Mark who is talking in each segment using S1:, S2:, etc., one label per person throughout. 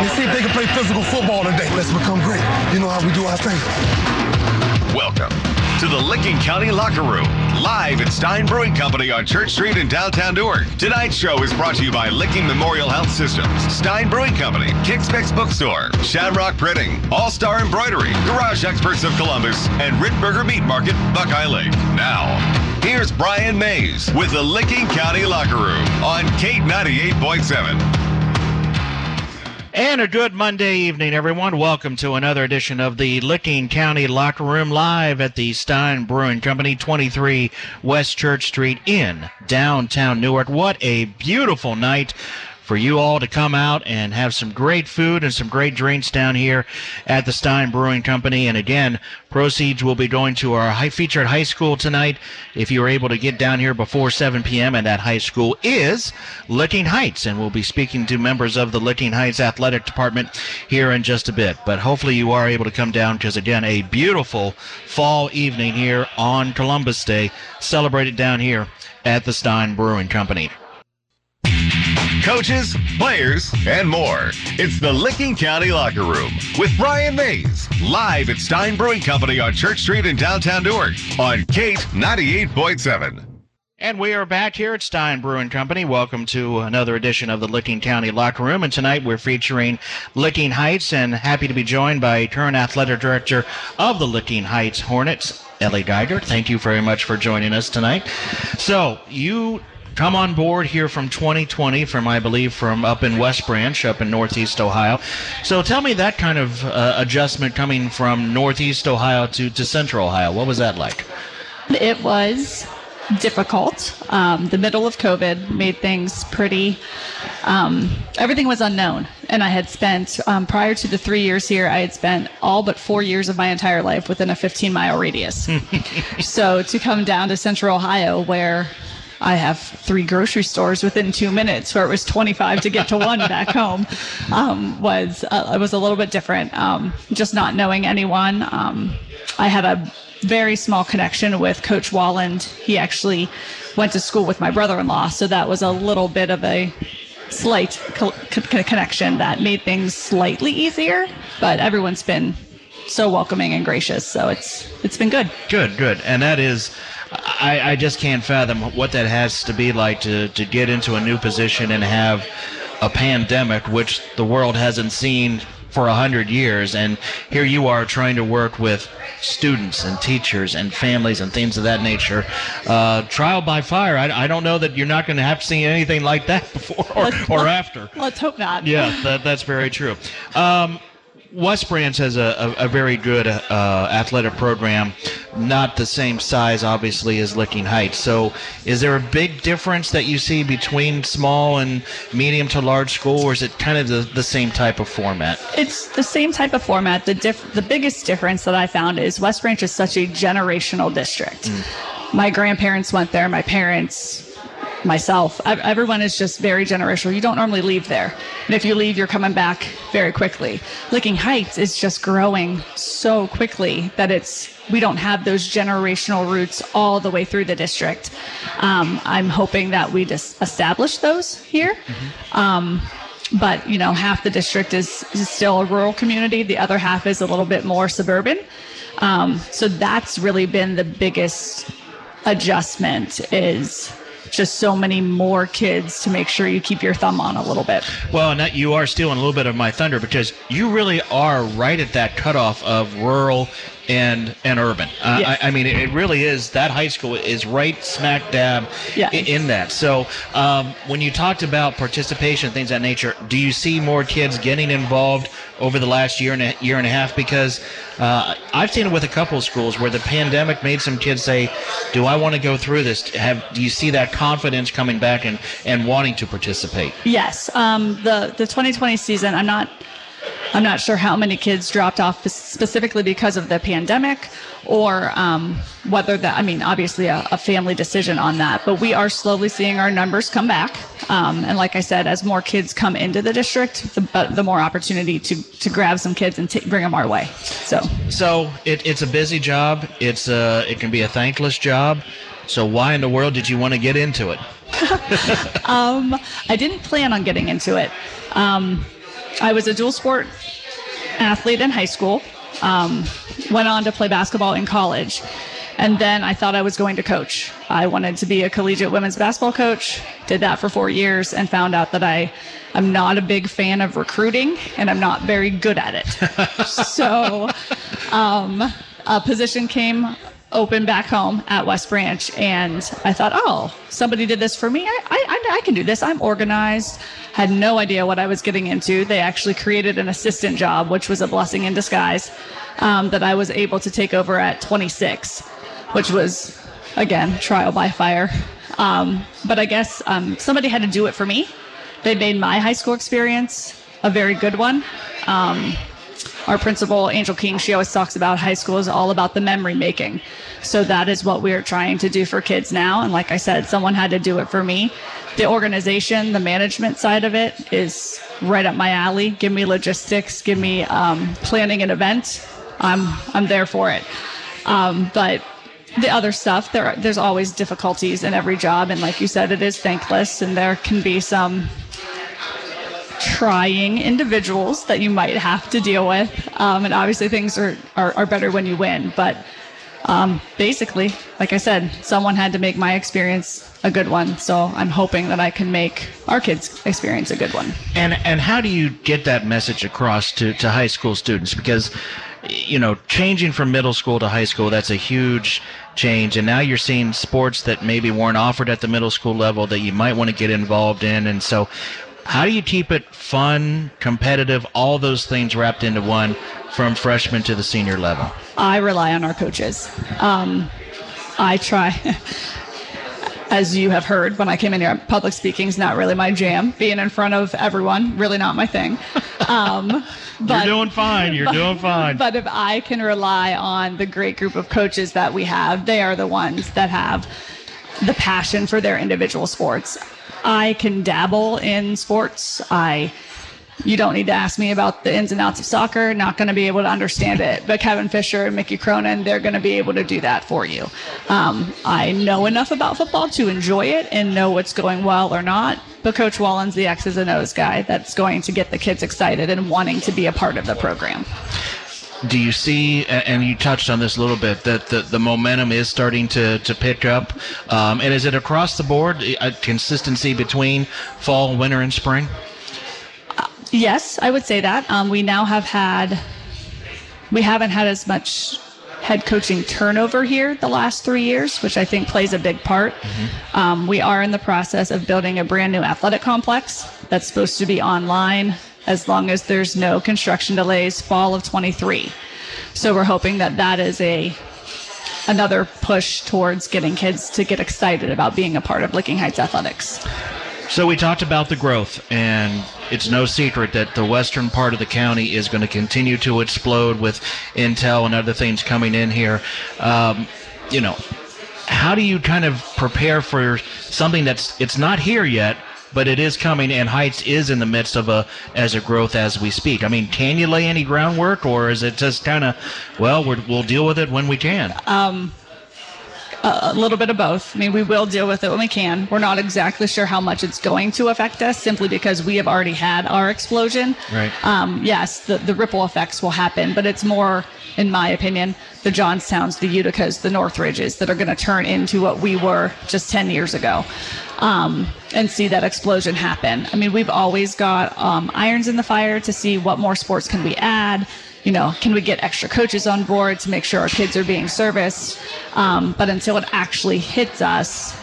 S1: Let's see if they can play physical football today. Let's become great. You know how we do our thing.
S2: Welcome to the Licking County Locker Room, live at Stein Brewing Company on Church Street in downtown Newark. Tonight's show is brought to you by Licking Memorial Health Systems, Stein Brewing Company, Kicks Mix Bookstore, Shamrock Printing, All Star Embroidery, Garage Experts of Columbus, and Rittenberger Meat Market, Buckeye Lake. Now, here's Brian Mays with the Licking County Locker Room on Kate 98.7.
S3: And a good Monday evening, everyone. Welcome to another edition of the Licking County Locker Room live at the Stein Brewing Company, 23 West Church Street in downtown Newark. What a beautiful night for you all to come out and have some great food and some great drinks down here at the Stein Brewing Company. And again, proceeds will be going to our high featured high school tonight. If you are able to get down here before 7 p.m., and that high school is Licking Heights, and we'll be speaking to members of the Licking Heights Athletic Department here in just a bit. But hopefully, you are able to come down because again, a beautiful fall evening here on Columbus Day, celebrated down here at the Stein Brewing Company
S2: coaches, players, and more. It's the Licking County Locker Room with Brian Mays, live at Stein Brewing Company on Church Street in downtown Newark on Kate 98.7.
S3: And we are back here at Stein Brewing Company. Welcome to another edition of the Licking County Locker Room. And tonight we're featuring Licking Heights and happy to be joined by current athletic director of the Licking Heights Hornets, Ellie Geiger. Thank you very much for joining us tonight. So you come on board here from 2020 from I believe from up in West Branch up in Northeast Ohio. So tell me that kind of uh, adjustment coming from Northeast Ohio to, to Central Ohio. What was that like?
S4: It was difficult. Um, the middle of COVID made things pretty. Um, everything was unknown, and I had spent um, prior to the three years here, I had spent all but four years of my entire life within a 15 mile radius. so to come down to Central Ohio, where I have three grocery stores within two minutes, where it was 25 to get to one back home, um, was uh, it was a little bit different. Um, just not knowing anyone. Um, I have a very small connection with Coach Wallen. He actually went to school with my brother-in-law, so that was a little bit of a slight co- co- connection that made things slightly easier. But everyone's been so welcoming and gracious, so it's it's been good.
S3: Good, good, and that is I, I just can't fathom what that has to be like to, to get into a new position and have a pandemic, which the world hasn't seen for a hundred years, and here you are trying to work with students and teachers and families and things of that nature. Uh, trial by fire. I, I don't know that you're not going to have to see anything like that before or, or after.
S4: Let's hope not.
S3: Yeah, that, that's very true. Um, West Branch has a, a, a very good uh, athletic program, not the same size, obviously, as Licking Heights. So, is there a big difference that you see between small and medium to large school, or is it kind of the, the same type of format?
S4: It's the same type of format. The diff- the biggest difference that I found is West Branch is such a generational district. Mm. My grandparents went there. My parents myself. Everyone is just very generational. You don't normally leave there. And if you leave, you're coming back very quickly. Licking Heights is just growing so quickly that it's, we don't have those generational roots all the way through the district. Um, I'm hoping that we just establish those here. Mm-hmm. Um, but you know, half the district is, is, still a rural community. The other half is a little bit more suburban. Um, so that's really been the biggest adjustment is just so many more kids to make sure you keep your thumb on a little bit.
S3: Well, and that you are stealing a little bit of my thunder because you really are right at that cutoff of rural and and urban. Uh, yes. I, I, mean, it, really is. That high school is right smack dab yes. in, in, that. So um, when you talked about participation, things of that nature, do you see more kids getting involved over the last year and a year and a half? Because uh, I've seen it with a couple of schools where the pandemic made some kids say, "Do I want to go through this?" Have do you see that confidence coming back and and wanting to participate?
S4: Yes. Um, the the 2020 season, I'm not I'm not sure how many kids dropped off specifically because of the pandemic or um, whether that, I mean, obviously a, a, family decision on that, but we are slowly seeing our numbers come back. Um, and like I said, as more kids come into the district, the, the more opportunity to, to grab some kids and t- bring them our way. So,
S3: so it, it's a busy job. It's a, it can be a thankless job. So why in the world did you want to get into it?
S4: um, I didn't plan on getting into it. Um, I was a dual sport athlete in high school. Um, went on to play basketball in college. And then I thought I was going to coach. I wanted to be a collegiate women's basketball coach. Did that for four years and found out that I am not a big fan of recruiting and I'm not very good at it. so um, a position came open back home at West Branch, and I thought, oh, somebody did this for me. I, I, I can do this. I'm organized. Had no idea what I was getting into. They actually created an assistant job, which was a blessing in disguise, um, that I was able to take over at 26, which was, again, trial by fire. Um, but I guess um, somebody had to do it for me. They made my high school experience a very good one. Um, our principal, Angel King, she always talks about high school is all about the memory making. So that is what we're trying to do for kids now. And like I said, someone had to do it for me. The organization, the management side of it is right up my alley. Give me logistics, give me um, planning an event. I'm I'm there for it. Um, but the other stuff, there there's always difficulties in every job, and like you said, it is thankless, and there can be some trying individuals that you might have to deal with. Um, and obviously, things are, are, are, better when you win. But um, basically, like I said, someone had to make my experience a good one. So I'm hoping that I can make our kids' experience a good one.
S3: And and how do you get that message across to, to high school students? Because you know, changing from middle school to high school, that's a huge change. And now you're seeing sports that maybe weren't offered at the middle school level that you might want to get involved in. And so, how do you keep it fun, competitive, all those things wrapped into one from freshman to the senior level?
S4: I rely on our coaches. Um, I try. As you have heard when I came in here, public speaking is not really my jam. Being in front of everyone, really not my thing. Um,
S3: but, You're doing fine. You're
S4: but,
S3: doing fine.
S4: But if I can rely on the great group of coaches that we have, they are the ones that have the passion for their individual sports. I can dabble in sports. I you don't need to ask me about the ins and outs of soccer. Not going to be able to understand it. But Kevin Fisher and Mickey Cronin, they're going to be able to do that for you. Um, I know enough about football to enjoy it and know what's going well or not. But Coach Wallen's the X's and O's guy that's going to get the kids excited and wanting to be a part of the program
S3: do you see, and you touched on this a little bit, that the, the momentum is starting to, to pick up? Um, and is it across the board, a consistency between fall, winter, and spring?
S4: Uh, yes, I would say that. Um, we now have had, we haven't had as much head coaching turnover here the last three years, which I think plays a big part. Mm-hmm. Um, we are in the process of building a brand new athletic complex that's supposed to be online as long as there's no construction delays fall of 23. So we're hoping that that is a another push towards getting kids to get excited about being a part of Licking Heights athletics.
S3: So we talked about the growth, and it's no secret that the western part of the county is going to continue to explode with Intel and other things coming in here. Um, you know, how do you kind of prepare for something that's it's not here yet, but it is coming, and Heights is in the midst of a as a growth as we speak. I mean, can you lay any groundwork, or is it just kind of, well, we will deal with it when we can?
S4: Um, a little bit of both. I mean, we will deal with it when we can. We're not exactly sure how much it's going to affect us simply because we have already had our explosion.
S3: Right.
S4: Um, yes, the, the ripple effects will happen, but it's more, in my opinion, the Johnstowns, the Uticas, the Northridges that are going to turn into what we were just 10 years ago um, and see that explosion happen. I mean, we've always got um, irons in the fire to see what more sports can we add. You know, can we get extra coaches on board to make sure our kids are being serviced? Um, but until it actually hits us,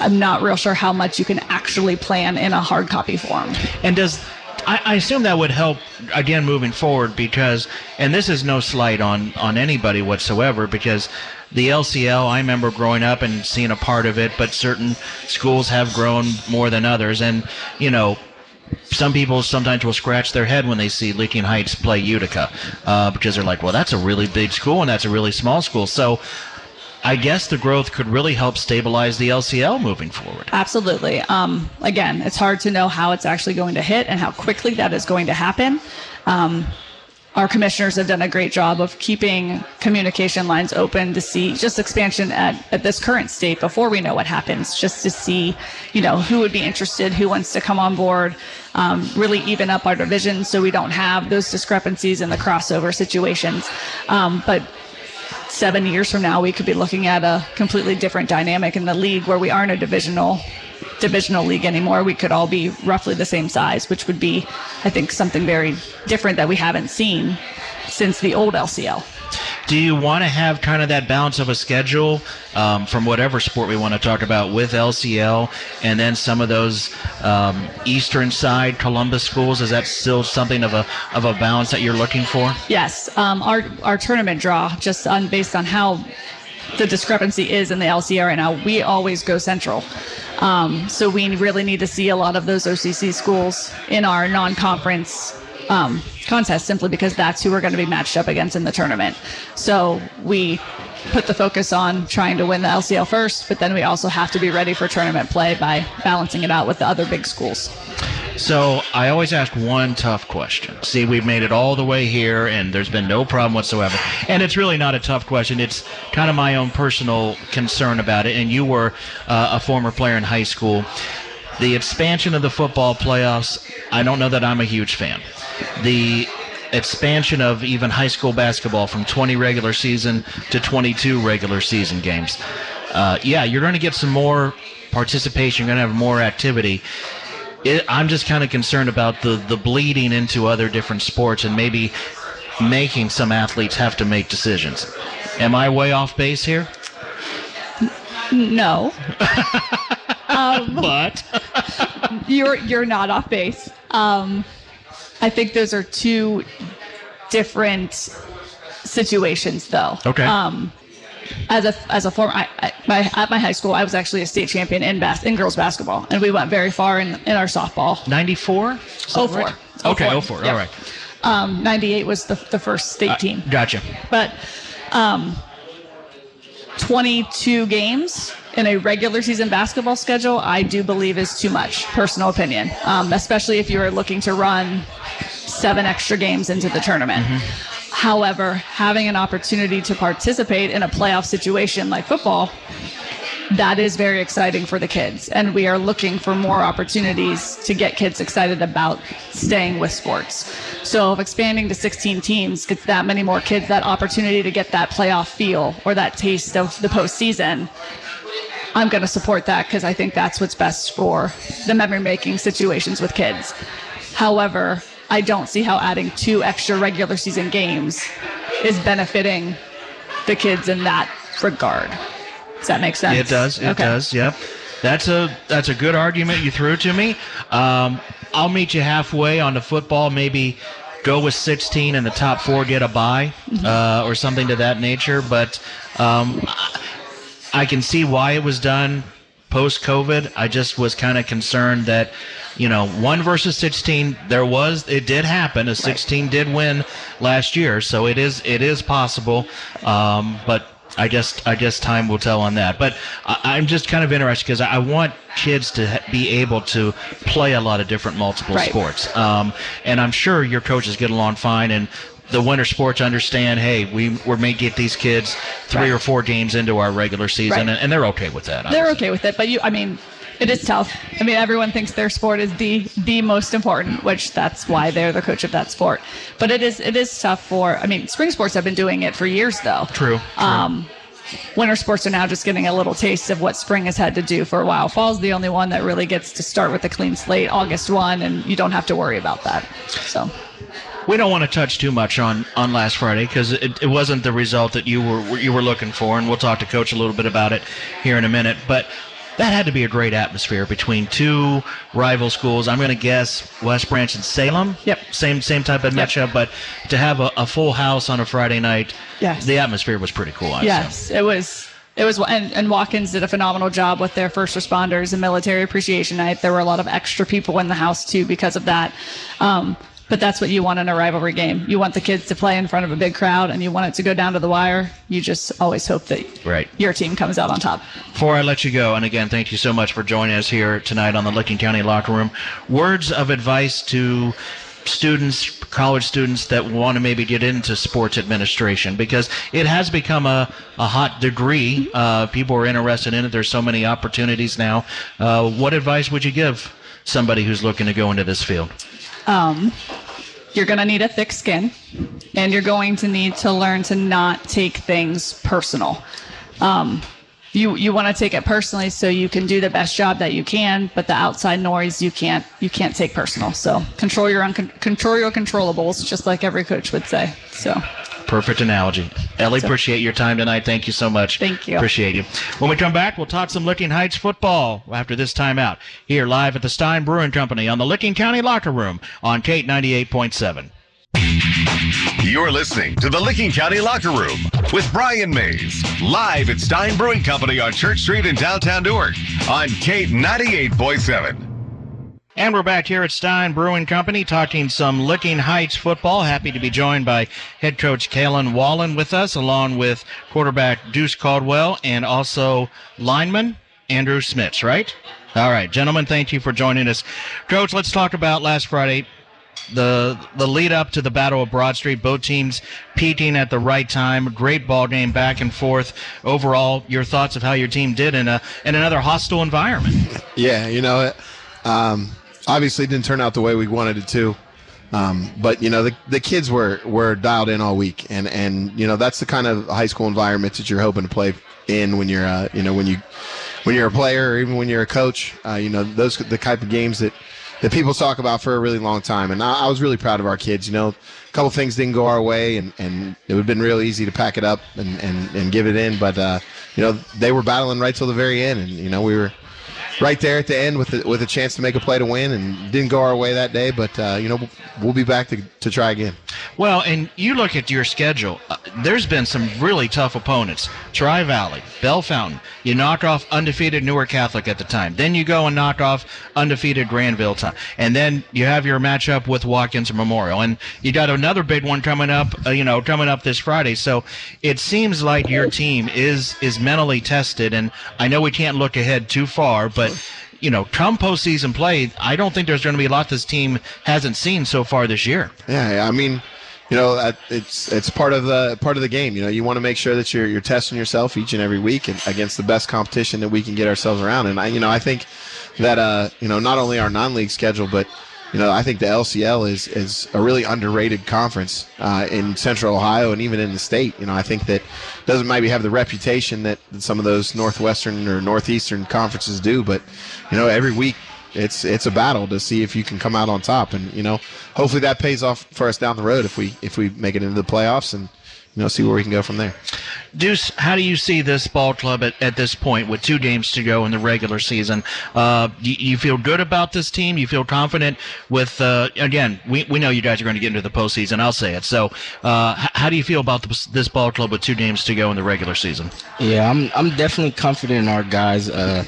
S4: I'm not real sure how much you can actually plan in a hard copy form.
S3: And does I, I, assume that would help again moving forward because, and this is no slight on on anybody whatsoever because the LCL, I remember growing up and seeing a part of it, but certain schools have grown more than others. And, you know, some people sometimes will scratch their head when they see Licking Heights play Utica uh, because they're like, well, that's a really big school and that's a really small school. So I guess the growth could really help stabilize the LCL moving forward.
S4: Absolutely. Um, again, it's hard to know how it's actually going to hit and how quickly that is going to happen. Um, our commissioners have done a great job of keeping communication lines open to see just expansion at, at this current state before we know what happens, just to see, you know, who would be interested, who wants to come on board, um, really even up our division so we don't have those discrepancies in the crossover situations. Um, but seven years from now, we could be looking at a completely different dynamic in the league where we aren't a divisional divisional league anymore. We could all be roughly the same size, which would be, I think, something very different that we haven't seen since the old LCL.
S3: Do you want to have kind of that balance of a schedule um, from whatever sport we want to talk about with LCL and then some of those um, eastern side Columbus schools? Is that still something of a of a balance that you're looking for?
S4: Yes, um, our our tournament draw just on based on how the discrepancy is in the LCL right now. We always go central. Um, so we really need to see a lot of those OCC schools in our non-conference um, contest simply because that's who we're going to be matched up against in the tournament. So we put the focus on trying to win the LCL first, but then we also have to be ready for tournament play by balancing it out with the other big schools.
S3: So I always ask one tough question. See, we've made it all the way here, and there's been no problem whatsoever. And it's really not a tough question. It's kind of my own personal concern about it. And you were uh, a former player in high school. The expansion of the football playoffs, I don't know that I'm a huge fan. The expansion of even high school basketball from 20 regular season to 22 regular season games. Uh, yeah, you're going to get some more participation. You're going to have more activity. It, I'm just kind of concerned about the the bleeding into other different sports and maybe making some athletes have to make decisions. Am I way off base here?
S4: No.
S3: But
S4: you're you're not off base. Um, I think those are two different situations, though.
S3: Okay.
S4: Um, as a as a former I, I, my, at my high school, I was actually a state champion in bas- in girls basketball, and we went very far in in our softball.
S3: 94?
S4: Oh four.
S3: Okay, 04.
S4: Yeah.
S3: All right.
S4: Um, Ninety eight was the the first state team.
S3: Gotcha.
S4: but um, 22 games in a regular season basketball schedule, I do believe is too much. Personal opinion, um, especially if you are looking to run seven extra games into the tournament. However, having an opportunity to participate in a playoff situation like football, that is very exciting for the kids. And we are looking for more opportunities to get kids excited about staying with sports. So, if expanding to 16 teams gets that many more kids that opportunity to get that playoff feel or that taste of the postseason, I'm going to support that because I think that's what's best for the memory making situations with kids. However, I don't see how adding two extra regular season games is benefiting the kids in that regard. Does that make sense?
S3: It does. It
S4: Okay.
S3: does. Yep. That's a that's a good argument you threw to me. Um, I'll meet you halfway on the football. Maybe go with 16 and the top four get a bye uh, or something to that nature. But um, I can see why it was done post COVID. I just was kind of concerned that, you know, one versus 16, there was, it did happen. A 16 did win last year. So it is, it is possible. Um, but I guess, I guess time will tell on that. But I, I'm just kind of interested because I want kids to ha- be able to play a lot of different multiple
S4: Right.
S3: sports. Um, and I'm sure your coaches get along fine and the winter sports understand, hey, we we're may get these kids three
S4: Right.
S3: or four games into our regular season,
S4: Right.
S3: and, and they're okay with that.
S4: They're okay with it, but you, I mean, it is tough. I mean, everyone thinks their sport is the the most important, which that's why they're the coach of that sport. But it is it is tough for. I mean, spring sports have been doing it for years, though.
S3: True, true.
S4: Um, winter sports are now just getting a little taste of what spring has had to do for a while. Fall's the only one that really gets to start with a clean slate, August one, and you don't have to worry about that. So.
S3: We don't want to touch too much on, on last Friday because it, it wasn't the result that you were you were looking for, and we'll talk to Coach a little bit about it here in a minute. But that had to be a great atmosphere between two rival schools. I'm going to guess West Branch and Salem.
S4: Yep.
S3: Same same type of
S4: Yep.
S3: matchup, but to have a, a full house on a Friday night,
S4: Yes.
S3: the atmosphere was pretty cool. I
S4: Yes, it was. It was, and, and Watkins did a phenomenal job with their first responders and military appreciation night. There were a lot of extra people in the house too because of that. Um, but that's what you want in a rivalry game. You want the kids to play in front of a big crowd, and you want it to go down to the wire. You just always hope that
S3: Right.
S4: your team comes out on top.
S3: Before I let you go, and again, thank you so much for joining us here tonight on the Licking County Locker Room. Words of advice to students, college students that want to maybe get into sports administration because it has become a, a hot degree. Uh, people are interested in it. There's so many opportunities now. Uh, what advice would you give somebody who's looking to go into this field?
S4: Um, you're going to need a thick skin and you're going to need to learn to not take things personal. Um, you you want to take it personally so you can do the best job that you can but the outside noise you can't you can't take personal so control your uncon- control your controllables just like every coach would say so
S3: Perfect analogy. Ellie, appreciate your time tonight. Thank you so much.
S4: Thank you.
S3: Appreciate you. When we come back, we'll talk some Licking Heights football after this timeout. Here live at the Stein Brewing Company on the Licking County Locker Room on Kate 98.7.
S2: You're listening to the Licking County Locker Room with Brian Mays, live at Stein Brewing Company on Church Street in downtown Newark on Kate 98.7.
S3: And we're back here at Stein Brewing Company talking some Licking Heights football. Happy to be joined by head coach Kalen Wallen with us, along with quarterback Deuce Caldwell and also lineman Andrew Smits, right? All right, gentlemen, thank you for joining us. Coach, let's talk about last Friday. The the lead up to the Battle of Broad Street, both teams peaking at the right time. Great ball game, back and forth. Overall, your thoughts of how your team did in a in another hostile environment.
S5: Yeah, you know, um, obviously didn't turn out the way we wanted it to. Um, but you know the, the kids were were dialed in all week, and and you know that's the kind of high school environment that you're hoping to play in when you're uh, you know when you when you're a player or even when you're a coach. Uh, you know those the type of games that that people talk about for a really long time, and I, I was really proud of our kids. You know, a couple things didn't go our way, and and it would have been real easy to pack it up and and, and give it in, but uh, you know they were battling right till the very end, and you know we were right there at the end with the, with a chance to make a play to win, and didn't go our way that day. But uh, you know, we'll be back to, to try again.
S3: Well, and you look at your schedule. Uh, there's been some really tough opponents: Tri Valley, Bellefontaine. You knock off undefeated Newark Catholic at the time. Then you go and knock off undefeated Granville time, and then you have your matchup with Watkins Memorial, and you got another big one coming up. Uh, you know, coming up this Friday. So it seems like your team is is mentally tested, and I know we can't look ahead too far, but you know, come postseason play, I don't think there's going to be a lot this team hasn't seen so far this year.
S5: Yeah, I mean, you know, it's it's part of the part of the game. You know, you want to make sure that you're you're testing yourself each and every week and against the best competition that we can get ourselves around. And I, you know, I think that uh, you know, not only our non-league schedule, but you know, I think the LCL is is a really underrated conference uh, in Central Ohio and even in the state. You know, I think that doesn't maybe have the reputation that, some of those Northwestern or Northeastern conferences do, but you know, every week it's it's a battle to see if you can come out on top, and you know, hopefully that pays off for us down the road if we if we make it into the playoffs and you know see where we can go from there.
S3: Deuce, how do you see this ball club at, at this point with two games to go in the regular season? Uh, you, you feel good about this team? You feel confident with, uh, again, we, we know you guys are going to get into the postseason. I'll say it. So, uh, h- how do you feel about this, this ball club with two games to go in the regular season?
S6: Yeah, I'm I'm definitely confident in our guys. Uh,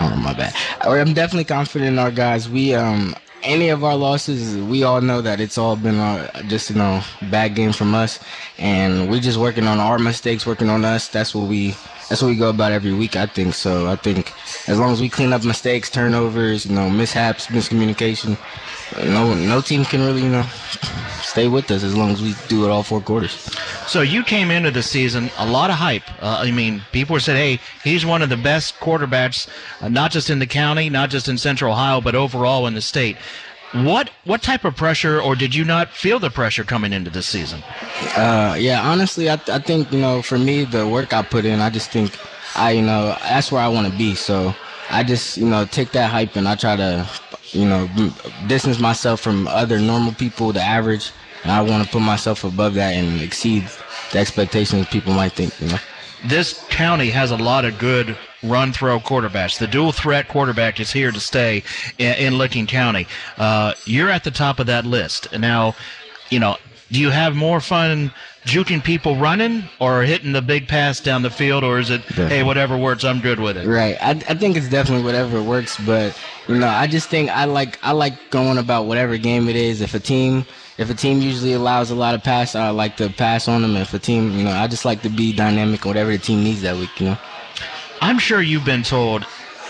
S6: oh my bad. I'm definitely confident in our guys. We um any of our losses, we all know that it's all been uh, just you know bad game from us, and we're just working on our mistakes, working on us. That's what we that's what we go about every week. I think so. I think as long as we clean up mistakes, turnovers, you know, mishaps, miscommunication, no no team can really you know stay with us as long as we do it all four quarters.
S3: So you came into the season a lot of hype. Uh, I mean, people said, "Hey, he's one of the best quarterbacks, uh, not just in the county, not just in Central Ohio, but overall in the state." What what type of pressure, or did you not feel the pressure coming into this season?
S6: Uh, yeah, honestly, I, I think you know, for me, the work I put in, I just think I, you know, that's where I want to be. So I just, you know, take that hype and I try to, you know, distance myself from other normal people, the average, and I want to put myself above that and exceed the expectations people might think. You know.
S3: This county has a lot of good run throw quarterbacks. The dual threat quarterback is here to stay in, in Licking County. Uh, you're at the top of that list. Now, you know, do you have more fun juking people running or hitting the big pass down the field, or is it, hey, whatever works, I'm good with it?
S6: Right. I, I think it's definitely whatever works, but you know, I just think I like I like going about whatever game it is. If a team if a team usually allows a lot of pass, I like to pass on them. If a team, you know, I just like to be dynamic, or whatever the team needs that week. You know.
S3: I'm sure you've been told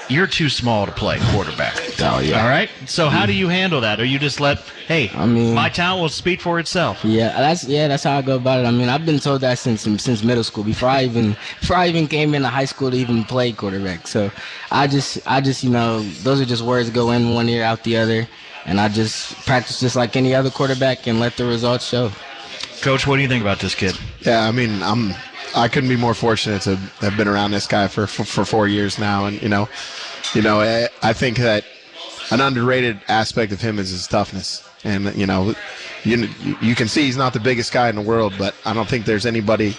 S3: you're too small to play quarterback.
S6: Oh, yeah.
S3: All right. So how do you handle that? Or you just let, hey,
S6: I mean-
S3: my talent will speak for itself.
S6: Yeah, that's yeah, that's how I go about it. I mean, I've been told that since since middle school, before I even before I even came into high school to even play quarterback. So I just I just you know those are just words go in one ear out the other, and I just practice just like any other quarterback and let the results show.
S3: Coach, what do you think about this kid?
S5: Yeah, I mean, I'm I couldn't be more fortunate to have been around this guy for for, for four years now, and you know, you know, I, I think that an underrated aspect of him is his toughness, and you know, you you can see he's not the biggest guy in the world, but I don't think there's anybody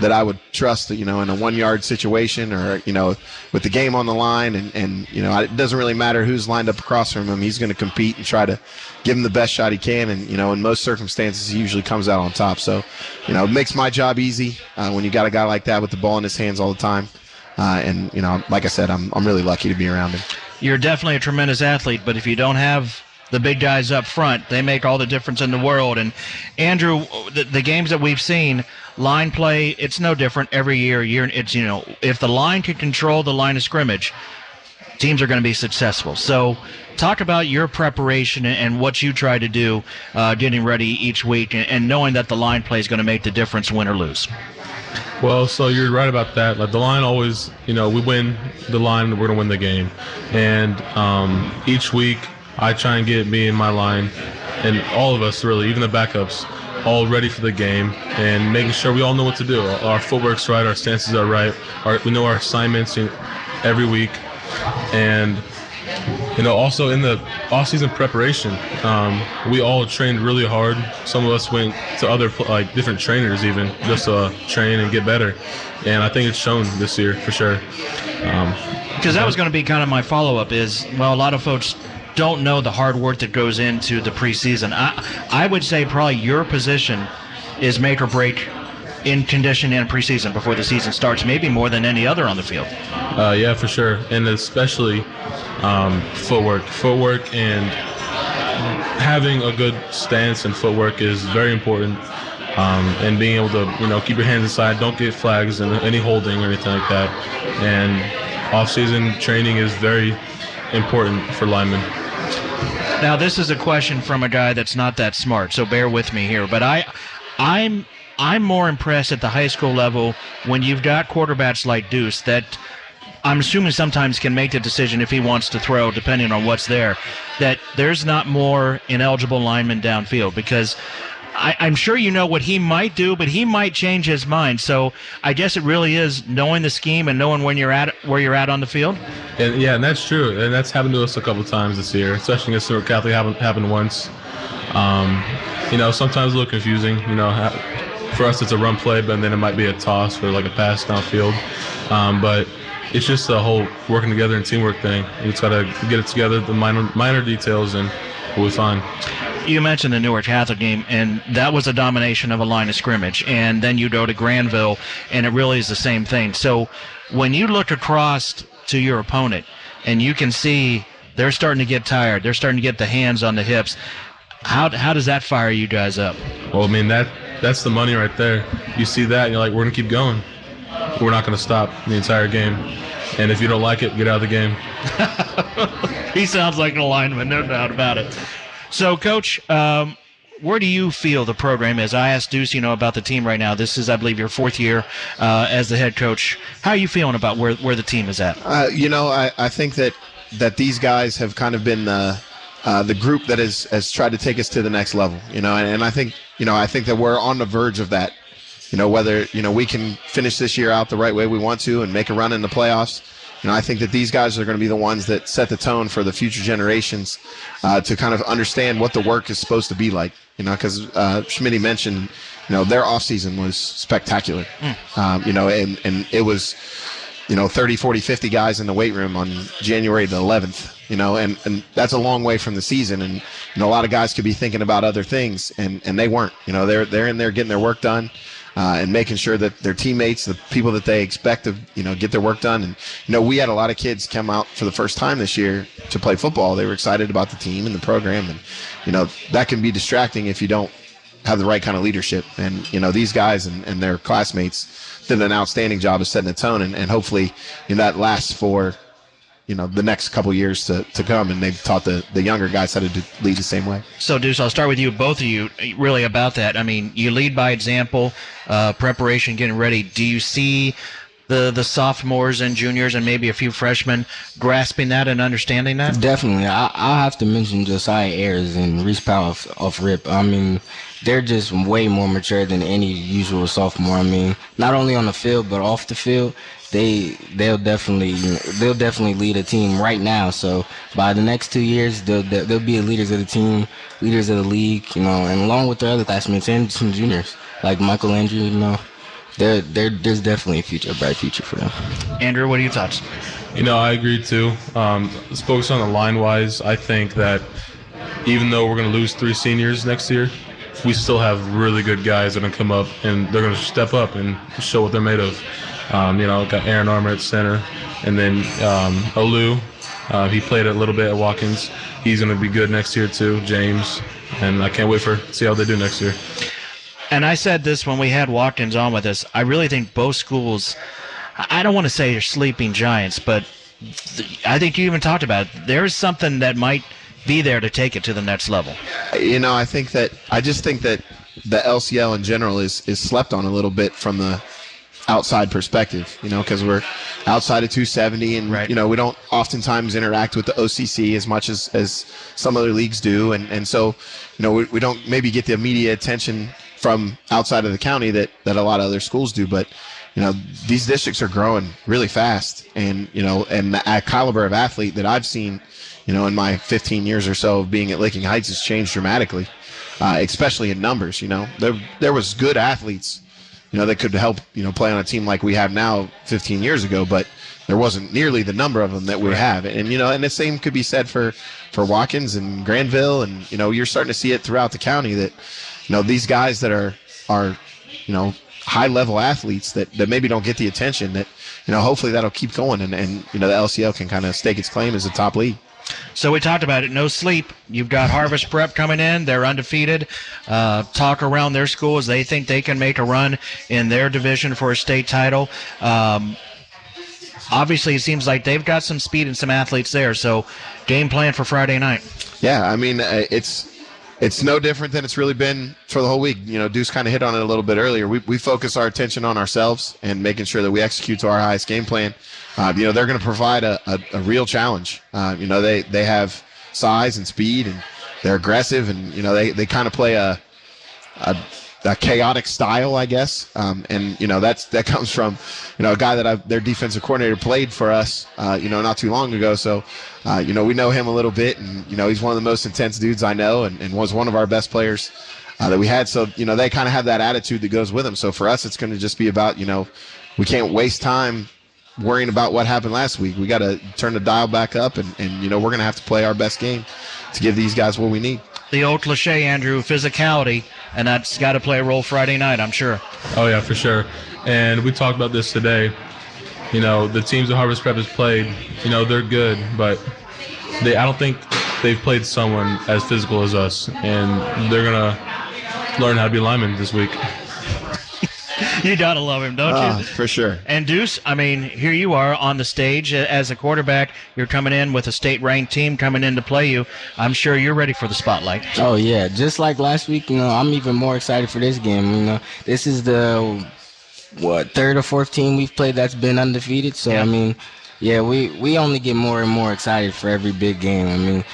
S5: that I would trust, you know, in a one yard situation or, you know, with the game on the line. And, and you know, it doesn't really matter who's lined up across from him. He's going to compete and try to give him the best shot he can. And, you know, in most circumstances, he usually comes out on top. So, you know, it makes my job easy uh, when you got a guy like that with the ball in his hands all the time. Uh, and, you know, like I said, I'm, I'm really lucky to be around him.
S3: You're definitely a tremendous athlete, but if you don't have the big guys up front, they make all the difference in the world. And Andrew, the, the games that we've seen, line play, it's no different every year. Year, it's you know, if the line can control the line of scrimmage, teams are going to be successful. So, talk about your preparation and what you try to do, uh, getting ready each week, and, and knowing that the line play is going to make the difference, win or lose.
S7: Well, so you're right about that. Like the line always, you know, we win the line, we're gonna win the game. And um, each week, I try and get me and my line, and all of us really, even the backups, all ready for the game and making sure we all know what to do. Our footwork's right, our stances are right, our, we know our assignments every week, and you know, also in the off-season preparation, um, we all trained really hard. Some of us went to other like different trainers even just to train and get better, and I think it's shown this year for sure. Um,
S3: Because that was going to be kind of my follow-up. Is well, a lot of folks don't know the hard work that goes into the preseason. I I would say probably your position is make or break in condition and preseason before the season starts, maybe more than any other on the field.
S7: Uh, yeah, for sure, and especially um, footwork. Footwork and having a good stance and footwork is very important. Um, and being able to, you know, keep your hands inside, don't get flags and any holding or anything like that. And off-season training is very important for linemen.
S3: Now, this is a question from a guy that's not that smart, so bear with me here. But I, I'm I'm more impressed at the high school level when you've got quarterbacks like Deuce that I'm assuming sometimes can make the decision if he wants to throw, depending on what's there. That there's not more ineligible linemen downfield because. I, I'm sure you know what he might do, but he might change his mind. So I guess it really is knowing the scheme and knowing when you're at where you're at on the field.
S7: And yeah, and that's true, and that's happened to us a couple times this year, especially against Newark Catholic. Happened happened once. Um, you know, sometimes a little confusing. You know, for us it's a run play, but then it might be a toss or like a pass downfield. Um, but it's just a whole working together and teamwork thing. You just got to get it together, the minor minor details, and we'll be fine.
S3: You mentioned the Newark Catholic game, and that was a domination of a line of scrimmage. And then you go to Granville, and it really is the same thing. So when you look across to your opponent, and you can see they're starting to get tired, they're starting to get the hands on the hips. How, how does that fire you guys up?
S7: Well, I mean that that's the money right there. You see that, and you're like, we're gonna keep going. We're not gonna stop the entire game. And if you don't like it, get out of the game.
S3: he sounds like a lineman, no doubt about it. So, Coach, um, where do you feel the program is? I asked Deuce, you know, about the team right now. This is, I believe, your fourth year uh, as the head coach. How are you feeling about where, where the team is at?
S5: Uh, you know, I, I think that that these guys have kind of been the uh, the group that has has tried to take us to the next level. You know, and, and I think you know I think that we're on the verge of that. You know, whether you know we can finish this year out the right way we want to and make a run in the playoffs. Know, I think that these guys are going to be the ones that set the tone for the future generations uh, to kind of understand what the work is supposed to be like. You know, because uh, mentioned, you know, their offseason was spectacular. Um, you know, and, and it was, you know, 30, 40, 50 guys in the weight room on January the 11th, you know, and, and that's a long way from the season. And, you know, a lot of guys could be thinking about other things and, and they weren't, you know, they're, they're in there getting their work done. Uh, and making sure that their teammates, the people that they expect to, you know, get their work done. And you know, we had a lot of kids come out for the first time this year to play football. They were excited about the team and the program, and you know, that can be distracting if you don't have the right kind of leadership. And you know, these guys and, and their classmates did an outstanding job of setting the tone, and, and hopefully, you know, that lasts for you know the next couple years to, to come, and they've taught the, the younger guys how to do, lead the same way.
S3: So, Deuce, I'll start with you, both of you, really about that. I mean, you lead by example, uh, preparation, getting ready. Do you see the the sophomores and juniors and maybe a few freshmen grasping that and understanding that?
S6: Definitely. I, I'll have to mention Josiah Ayers and Reese Powell off, off rip. I mean, they're just way more mature than any usual sophomore. I mean, not only on the field but off the field, they they'll definitely they'll definitely lead a team right now. So by the next two years, they'll they'll be leaders of the team, leaders of the league, you know, and along with their other classmates and some juniors like Michael Andrew, you know there, there, there's definitely a future, a bright future for them.
S3: Andrew, what are your thoughts?
S7: You know, I agree too. Um, let's focus on the line wise. I think that even though we're going to lose three seniors next year, we still have really good guys that are come up and they're going to step up and show what they're made of. Um, you know, got Aaron Armour at center, and then um, Olu. Uh, he played a little bit at Watkins. He's going to be good next year too. James, and I can't wait for see how they do next year.
S3: And I said this when we had Watkins on with us. I really think both schools, I don't want to say they're sleeping giants, but I think you even talked about it. There is something that might be there to take it to the next level.
S5: You know, I think that I just think that the LCL in general is is slept on a little bit from the outside perspective. You know, because we're outside of 270, and right. you know we don't oftentimes interact with the OCC as much as as some other leagues do, and and so you know we, we don't maybe get the immediate attention from outside of the county that that a lot of other schools do. But you know, these districts are growing really fast, and you know, and the caliber of athlete that I've seen, you know, in my 15 years or so of being at Licking Heights has changed dramatically, uh, especially in numbers. You know, there there was good athletes, you know, that could help you know play on a team like we have now 15 years ago, but there wasn't nearly the number of them that we have. And you know, and the same could be said for for Watkins and Granville, and you know, you're starting to see it throughout the county that you know these guys that are are you know high level athletes that, that maybe don't get the attention that you know hopefully that'll keep going and, and you know the LCL can kind of stake its claim as a top league.
S3: So we talked about it. No sleep. You've got Harvest Prep coming in. They're undefeated. Uh, talk around their schools. They think they can make a run in their division for a state title. Um, obviously, it seems like they've got some speed and some athletes there. So, game plan for Friday night.
S5: Yeah, I mean, uh, it's it's no different than it's really been for the whole week. You know, Deuce kind of hit on it a little bit earlier. We, we focus our attention on ourselves and making sure that we execute to our highest game plan. Uh, you know, they're going to provide a, a, a, real challenge. Uh, you know, they, they have size and speed and they're aggressive and, you know, they, they kind of play a, a a chaotic style, I guess. Um, and you know that's that comes from you know a guy that I've, their defensive coordinator played for us, uh, you know, not too long ago. So uh, you know we know him a little bit, and you know he's one of the most intense dudes I know, and, and was one of our best players. Uh, that we had, so you know they kind of have that attitude that goes with them. So for us, it's going to just be about you know we can't waste time worrying about what happened last week. We got to turn the dial back up, and, and you know we're going to have to play our best game to give these guys what we need.
S3: The old cliche, Andrew, physicality and that's got to play a role Friday night, I'm sure.
S7: Oh yeah, for sure. And we talked about this today. You know, the teams that Harvest Prep has played, you know, they're good, but they I don't think they've played someone as physical as us, and they're gonna learn how to be linemen this week.
S3: you gotta love him, don't uh, you?
S5: For sure.
S3: And Deuce, I mean, here you are on the stage as a quarterback. You're coming in with a state-ranked team coming in to play you. I'm sure you're ready for the spotlight.
S6: Oh yeah, just like last week. You know, I'm even more excited for this game. You know, this is the what third or fourth team we've played that's been undefeated. So yeah. I mean, yeah, we we only get more and more excited for every big game. I mean,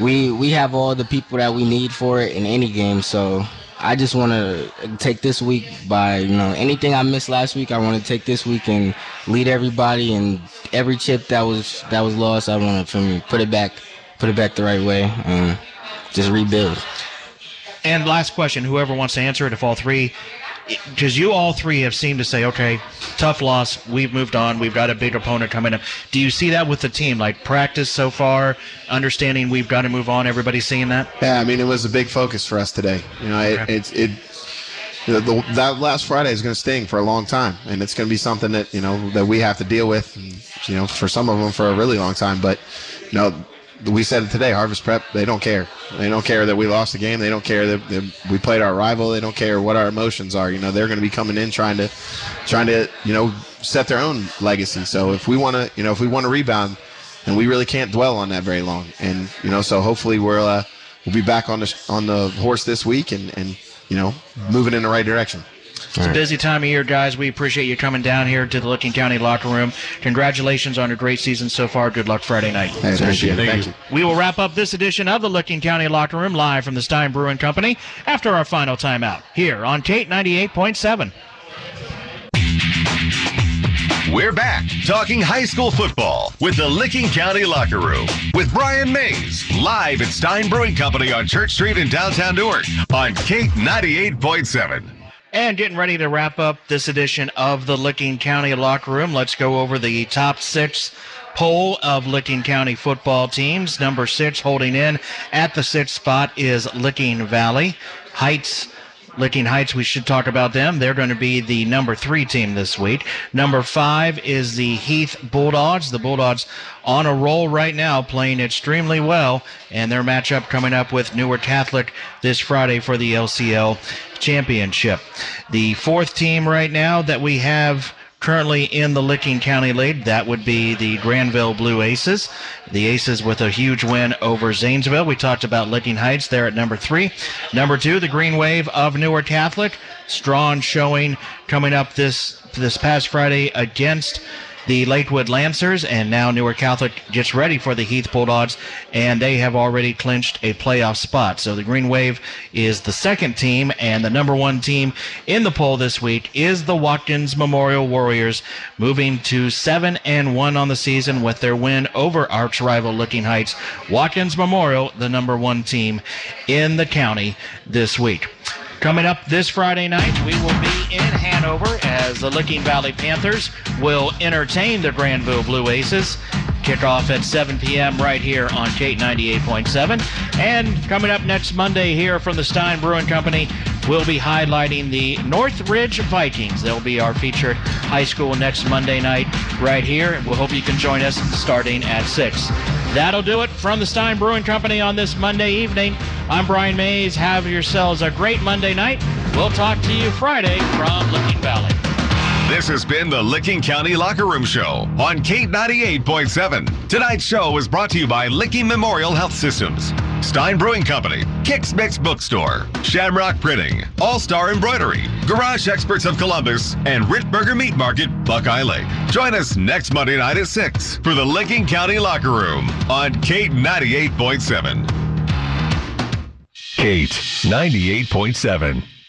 S6: we we have all the people that we need for it in any game. So I just want to take this week by you know anything I missed last week. I want to take this week and lead everybody and every chip that was that was lost. I want to put it back, put it back the right way, and just rebuild.
S3: And last question, whoever wants to answer it, if all three because you all three have seemed to say, okay, tough loss. We've moved on. We've got a big opponent coming up. Do you see that with the team? Like practice so far, understanding we've got to move on. Everybody seeing that.
S5: Yeah, I mean, it was a big focus for us today. You know, it, okay. it, it know, the, that last Friday is going to sting for a long time, and it's going to be something that you know that we have to deal with. You know, for some of them for a really long time. But you know, we said it today. Harvest Prep, they don't care. They don't care that we lost the game. They don't care that, that, we played our rival. They don't care what our emotions are. You know, they're going to be coming in trying to, trying to, you know, set their own legacy. So if we want to, you know, if we want to rebound, and we really can't dwell on that very long. And you know, so hopefully we'll uh, we'll be back on the on the horse this week and and you know moving in the right direction.
S3: It's a busy time of year, guys. We appreciate you coming down here to the Licking County locker room. Congratulations on a great season so far. Good luck Friday night.
S5: Hey, thank you.
S7: Thank
S5: Thank
S7: you.
S5: you.
S3: We will wrap up this edition of the Licking County Locker Room live from the Stein Brewing Company after our final timeout here on Kate 98.7.
S2: We're back talking high school football with the Licking County Locker Room with Brian Mays live at Stein Brewing Company on Church Street in downtown Newark on Kate 98.7.
S3: And getting ready to wrap up this edition of the Licking County Locker Room. Let's go over the top six poll of Licking County football teams. Number six holding in at the sixth spot is Licking Valley. Heights Licking Heights, we should talk about them. They're going to be the number three team this week. Number five is the Heath Bulldogs. The Bulldogs on a roll right now, playing extremely well, and their matchup coming up with Newark Catholic this Friday for the LCL championship. The fourth team right now that we have currently in the Licking County lead. That would be the Granville Blue Aces. The Aces with a huge win over Zanesville. We talked about Licking Heights there at number three. Number two, the Green Wave of Newark Catholic. Strong showing coming up this this past Friday against the Lakewood Lancers, and now Newark Catholic gets ready for the Heath Bulldogs, and they have already clinched a playoff spot. So the Green Wave is the second team, and the number one team in the poll this week is the Watkins Memorial Warriors, moving to seven and one on the season with their win over arch rival Licking Heights. Watkins Memorial, the number one team in the county this week. Coming up this Friday night, we will be in Hanover as the Licking Valley Panthers will entertain the Granville Blue Aces. Kickoff at 7 p.m. right here on Kate 98.7. And coming up next Monday here from the Stein Brewing Company, we'll be highlighting the Northridge Vikings. They'll be our featured high school next Monday night right here. We'll hope you can join us starting at 6. That'll do it from the Stein Brewing Company on this Monday evening. I'm Brian Mays. Have yourselves a great Monday night. We'll talk to you Friday from Licking Valley.
S2: This has been the Licking County Locker Room Show on Kate 98.7. Tonight's show is brought to you by Licking Memorial Health Systems, Stein Brewing Company, Kicks Mix Bookstore, Shamrock Printing, All Star Embroidery, Garage Experts of Columbus, and Richburger Meat Market, Buckeye Lake. Join us next Monday night at 6 for the Licking County Locker Room on Kate 98.7. Kate 98.7.